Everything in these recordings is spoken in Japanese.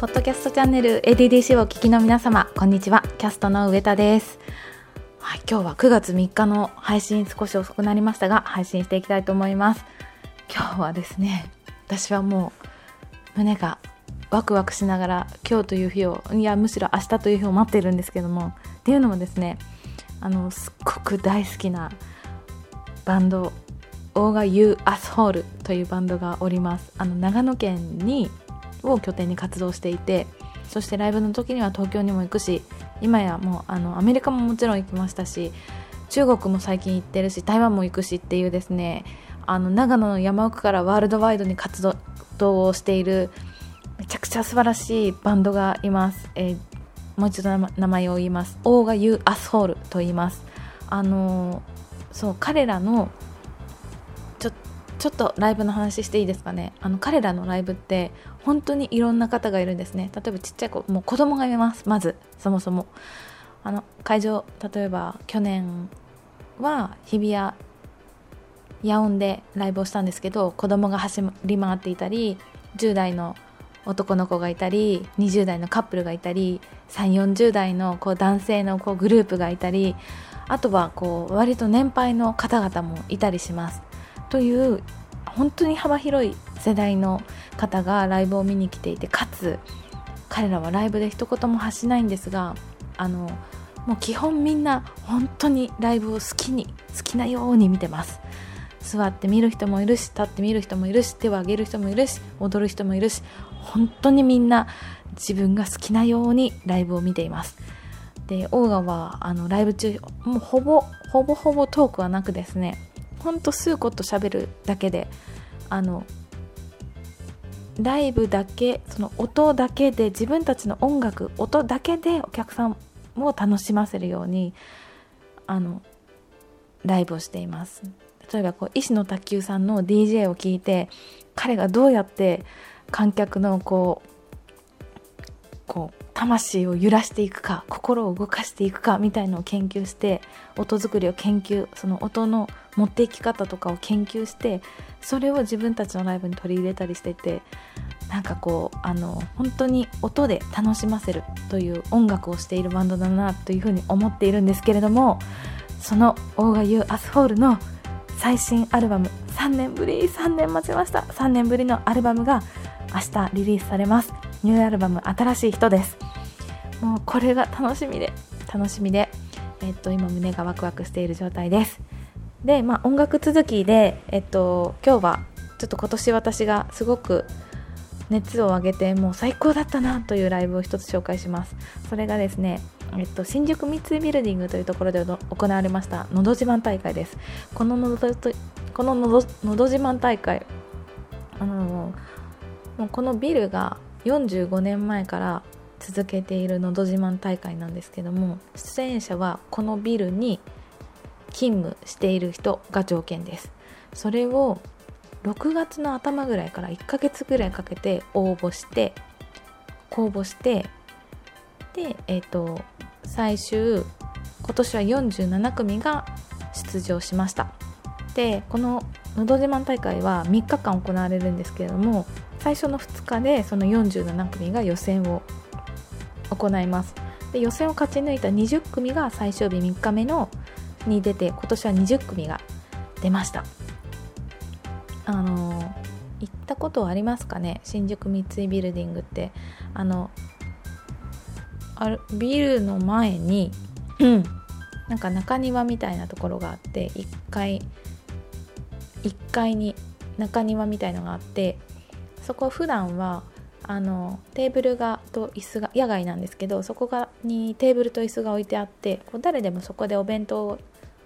ポッドキャストチャンネル ADDC をお聞きの皆様こんにちは。キャストの上田です。はい今日は9月3日の配信少し遅くなりましたが配信していきたいと思います。今日はですね私はもう胸がワクワクしながら今日という日をいやむしろ明日という日を待っているんですけどもっていうのもですねあのすっごく大好きなバンドオーガ・ユー・アスホールというバンドがおります。あの長野県にを拠点に活動していてそしてライブの時には東京にも行くし今やもうあのアメリカももちろん行きましたし中国も最近行ってるし台湾も行くしっていうですねあの長野の山奥からワールドワイドに活動をしているめちゃくちゃ素晴らしいバンドがいます、えー、もう一度名前を言います。オーガ・ユー・アスホールと言います。あのそう彼らのちょっちょっとライブの話していいですかね？あの彼らのライブって本当にいろんな方がいるんですね。例えばちっちゃい子もう子供がいます。まずそもそも。あの会場例えば去年は日比谷野音でライブをしたんですけど子供が走り回っていたり10代の男の子がいたり20代のカップルがいたり3 4 0代のこう男性のこうグループがいたりあとはこう割と年配の方々もいたりします。という本当に幅広い世代の方がライブを見に来ていてかつ彼らはライブで一言も発しないんですがあのもう基本みんな本当にライブを好きに好きなように見てます。座って見る人もいるし立って見る人もいるし手を挙げる人もいるし踊る人もいるし本当にみんな自分が好きなようにライブを見ています。でオーガはあのライブ中もうほぼほぼほぼトークはなくですねほんと数個と喋るだけであのライブだけその音だけで自分たちの音楽音だけでお客さんを楽しませるようにあのライブをしています。例えばこう石野卓球さんの DJ を聞いて彼がどうやって観客のこうこう魂を揺らしていくか心を動かしていくかみたいのを研究して音作りを研究その音の持っていき方とかを研究してそれを自分たちのライブに取り入れたりしててなんかこうあの本当に音で楽しませるという音楽をしているバンドだなというふうに思っているんですけれどもその OGRE YOU ASSHOLE の最新アルバム3年ぶり3年待ちました。3年ぶりのアルバムが明日リリースされます。ニューアルバム新しい人です。もうこれが楽しみで楽しみでえっと今胸がワクワクしている状態です。でまあ音楽続きでえっと今日はちょっと今年私がすごく熱を上げてもう最高だったなというライブを一つ紹介します。それがですねえっと、新宿三井ビルディングというところで行われましたのど自慢大会です。こののどこののどのど自慢大会あのもうこのビルが45年前から続けているのど自慢大会なんですけども出演者はこのビルに勤務している人が条件です。それを6月の頭ぐらいから1ヶ月ぐらいかけて応募して公募してでえっ、ー、と最終今年は47組が出場しました。でこの「のど自慢大会」は3日間行われるんですけれども最初の2日でその47組が予選を行います。で予選を勝ち抜いた20組が最終日3日目のに出て今年は20組が出ました。あの行ったことはありますかね？新宿三井ビルディングって。あのあるビルの前に、うん、なんか中庭みたいなところがあって1階1階に中庭みたいのがあってそこ普段はあのテーブルがと椅子が野外なんですけどそこがにテーブルと椅子が置いてあってこう誰でもそこでお弁当を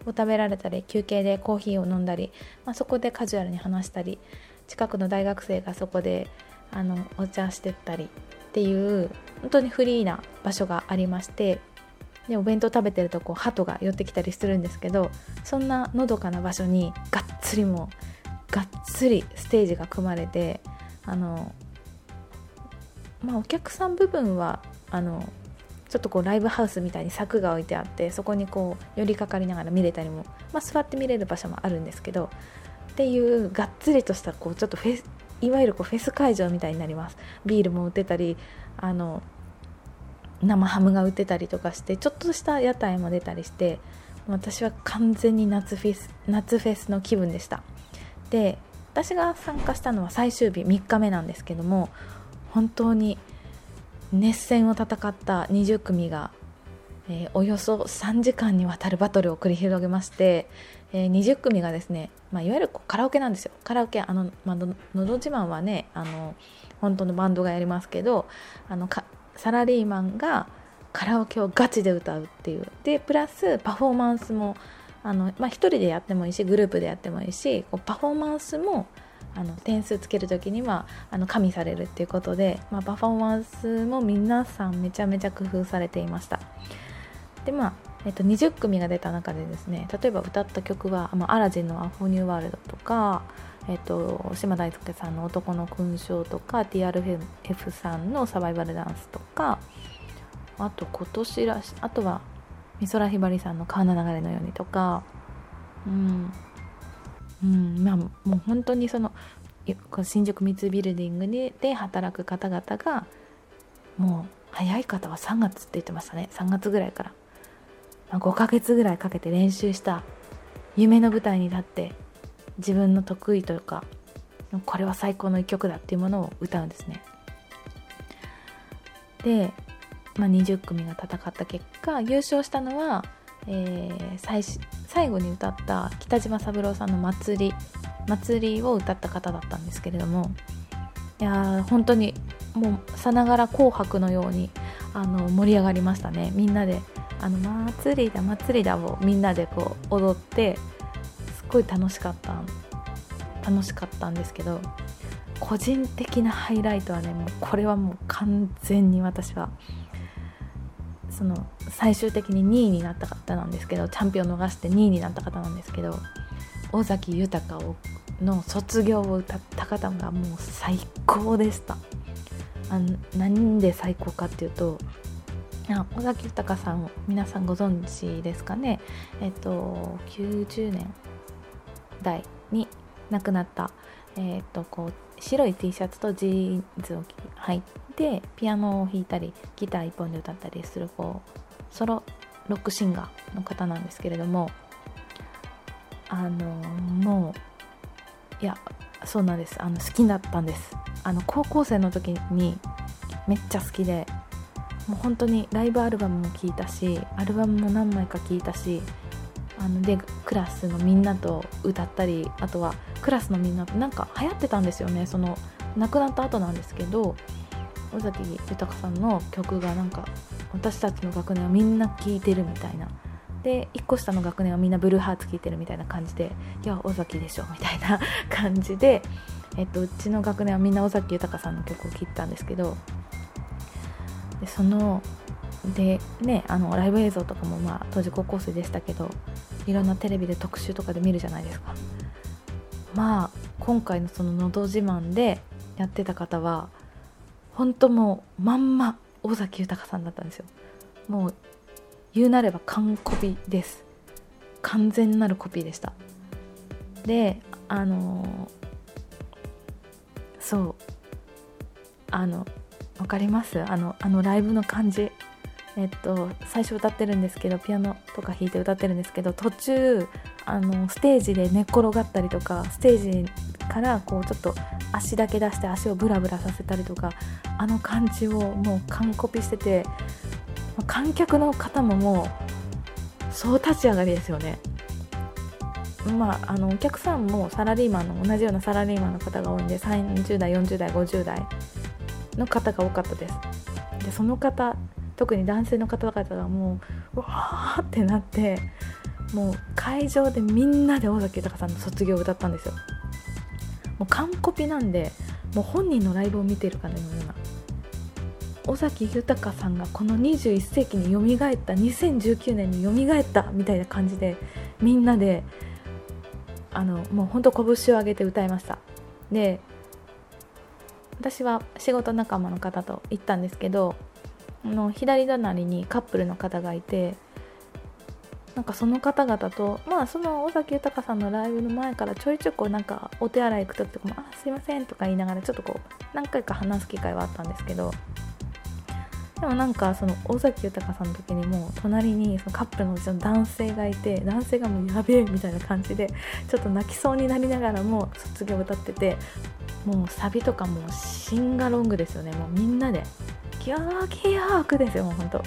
食べられたり休憩でコーヒーを飲んだり、まあ、そこでカジュアルに話したり近くの大学生がそこであのお茶してったりっていう本当にフリーな場所がありましてでお弁当食べてるとこう鳩が寄ってきたりするんですけどそんなのどかな場所にがっつりもがっつりステージが組まれてあのまあお客さん部分はあのちょっとこうライブハウスみたいに柵が置いてあってそこにこう寄りかかりながら見れたりも、まあ、座って見れる場所もあるんですけどっていうがっつりとしたこうちょっとフェスいわゆるこうフェス会場みたいになります。ビールも売ってたりあの生ハムが売ってたりとかしてちょっとした屋台も出たりして私は完全に夏フェス夏フェスの気分でした。で私が参加したのは最終日3日目なんですけども本当に熱戦を戦った20組が、えー、およそ3時間にわたるバトルを繰り広げまして、えー、20組がですね、まあ、いわゆるカラオケなんですよ。カラオケあの、まあのど自慢はねあの本当のバンドがやりますけどあのサラリーマンがカラオケをガチで歌うっていう。でプラスパフォーマンスもあの、まあ、1人でやってもいいしグループでやってもいいしこうパフォーマンスもあの点数つける時にはあの加味されるっていうことで、まあ、パフォーマンスも皆さんめちゃめちゃ工夫されていました。でまあえっと、20組が出た中でですね例えば歌った曲は「まあ、アラジンのアフォニューワールド」とか、えっと、島大輔さんの「男の勲章」とか TRF さんの「サバイバルダンス」とかあと今年らしあとは美空ひばりさんの「川の流れのように」とか。うん。うん。まあもう本当にその新宿三井ビルディングで働く方々がもう早い方は3月って言ってましたね。3月ぐらいから、まあ、5ヶ月ぐらいかけて練習した夢の舞台に立って自分の得意というかこれは最高の一曲だっていうものを歌うんですね。でまあ、20組が戦った結果優勝したのは、えー、最最後に歌った北島三郎さんの祭り「祭り」を歌った方だったんですけれどもいや本当にもうさながら「紅白」のようにあの盛り上がりましたね。みんなで「あの祭りだ祭りだ」をみんなでこう踊ってすっごい楽しかった楽しかったんですけど個人的なハイライトはねもうこれはもう完全に私はその最終的に2位になった方なんですけどチャンピオン逃して2位になった方なんですけど尾崎豊をの卒業を歌った方がもう最高でした。あ何で最高かっていうと尾崎豊さんを皆さんご存知ですかね？えっと90年代に亡くなったえっとこう白い T シャツとジーンズを履いてピアノを弾いたりギター一本で歌ったりするこうソロロックシンガーの方なんですけれどもあのもういやそうなんです。あの好きだったんです。あの高校生の時にめっちゃ好きでもう本当にライブアルバムも聴いたしアルバムも何枚か聴いたしあのでクラスのみんなと歌ったりあとはクラスのみんなとなんか流行ってたんですよね。その亡くなった後なんですけど尾崎豊さんの曲がなんか私たちの学年はみんな聴いてるみたいな。で1個下の学年はみんなブルーハーツ聴いてるみたいな感じでいや尾崎でしょみたいな 感じで、えっと、うちの学年はみんな尾崎豊さんの曲を聴いたんですけどでそのでねあのライブ映像とかもまあ当時高校生でしたけどいろんなテレビで特集とかで見るじゃないですか。まあ今回のその「のど自慢」でやってた方は本当もうまんま尾崎豊さんだったんですよ。もう言うなれば完コピです。完全なるコピーでした。であのそう。あの分かります？あのあのライブの感じ。えっと最初歌ってるんですけどピアノとか弾いて歌ってるんですけど途中あのステージで寝っ転がったりとかステージからこうちょっと足だけ出して足をブラブラさせたりとかあの感じをもう完コピしてて観客の方ももう総立ち上がりですよね。まあ、あのお客さんもサラリーマンの同じようなサラリーマンの方が多いんで30代40代50代の方が多かったですでその方特に男性の方々がもううわーってなってもう会場でみんなで尾崎豊さんの卒業を歌ったんですよ。もう完コピなんでもう本人のライブを見てるかのような。尾崎豊さんがこの21世紀によみがえった2019年によみがえったみたいな感じでみんなであのもうほんと拳を上げて歌いました。で私は仕事仲間の方と行ったんですけどの左隣にカップルの方がいてなんかその方々とまあその尾崎豊さんのライブの前からちょいちょいこうなんかお手洗い行く時とかも「あすいません」とか言いながらちょっとこう何回か話す機会はあったんですけどでもなんかその尾崎豊さんの時にも隣にそのカップルのうちの男性がいて男性がもうやべえみたいな感じでちょっと泣きそうになりながらも卒業歌っててもうサビとかもシンガロングですよね。もうみんなで「ギョーギョーク」ですよもうほんと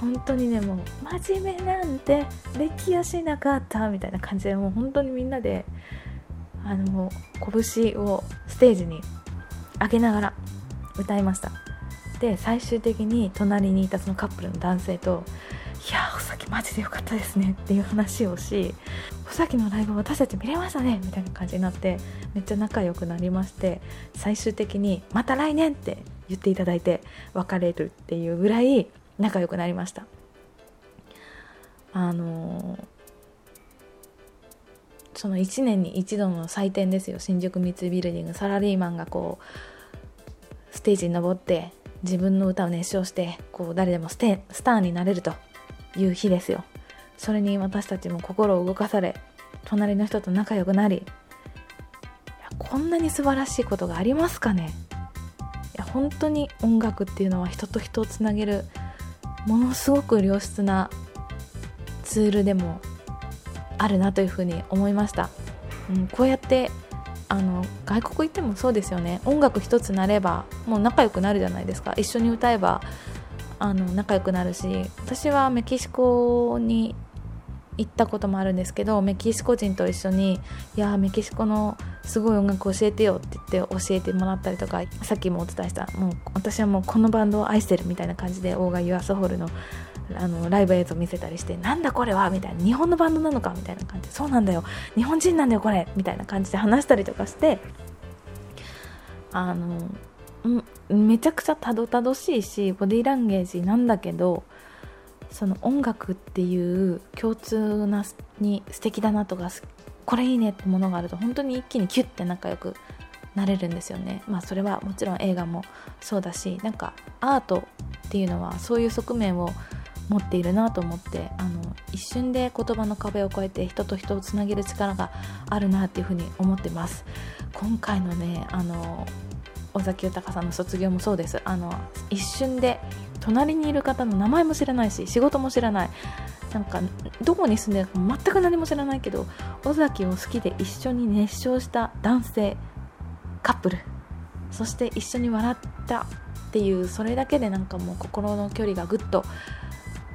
本当にねもう真面目なんてできやしなかったみたいな感じでもう本当にみんなであの拳をステージに上げながら歌いましたで最終的に隣にいたそのカップルの男性と「いやお崎マジでよかったですね」っていう話をし「崎のライブ私たち見れましたね」みたいな感じになってめっちゃ仲良くなりまして最終的に「また来年!」って言っていただいて別れるっていうぐらい仲良くなりましたあのその1年に一度の祭典ですよ新宿三井ビルディングサラリーマンがこうステージに登って自分の歌を熱唱してこう誰でもステスターになれるという日ですよそれに私たちも心を動かされ隣の人と仲良くなりこんなに素晴らしいことがありますかね。いや本当に音楽っていうのは人と人をつなげるものすごく良質なツールでもあるなというふうに思いました、うん、こうやってあの外国行ってもそうですよね。音楽一つなればもう仲良くなるじゃないですか。一緒に歌えばあの仲良くなるし私はメキシコに行ったこともあるんですけどメキシコ人と一緒に「いやメキシコのすごい音楽教えてよ」って言って教えてもらったりとかさっきもお伝えしたもう私はもうこのバンドを愛してるみたいな感じでオーガユアスホールのあのライブ映像見せたりしてなんだこれはみたいな日本のバンドなのかみたいな感じでそうなんだよ日本人なんだよこれみたいな感じで話したりとかしてあのめちゃくちゃたどたどしいしボディーランゲージなんだけどその音楽っていう共通なに素敵だなとかこれいいねってものがあると本当に一気にキュッて仲良くなれるんですよね。まあそれはもちろん映画もそうだしなんかアートっていうのはそういう側面を持っているなと思ってあの一瞬で言葉の壁を越えて人と人をつなげる力があるなっていうふうに思ってます。今回のねあの尾崎豊さんの卒業もそうです。あの一瞬で隣にいる方の名前も知らないし仕事も知らない。なんかどこに住んでるか全く何も知らないけど尾崎を好きで一緒に熱唱した男性カップル。そして一緒に笑ったっていうそれだけでなんかもう心の距離がぐっと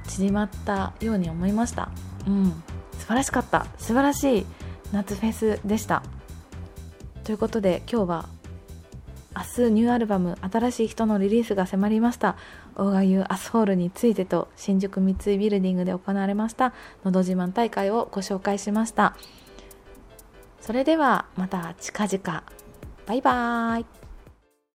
縮まったように思いました。うん。素晴らしかった。素晴らしい夏フェスでした。ということで今日は明日ニューアルバム「新しい人」のリリースが迫りました。オーガユーアスホールについてと新宿三井ビルディングで行われました「のど自慢大会」をご紹介しました。それではまた近々。バイバーイ。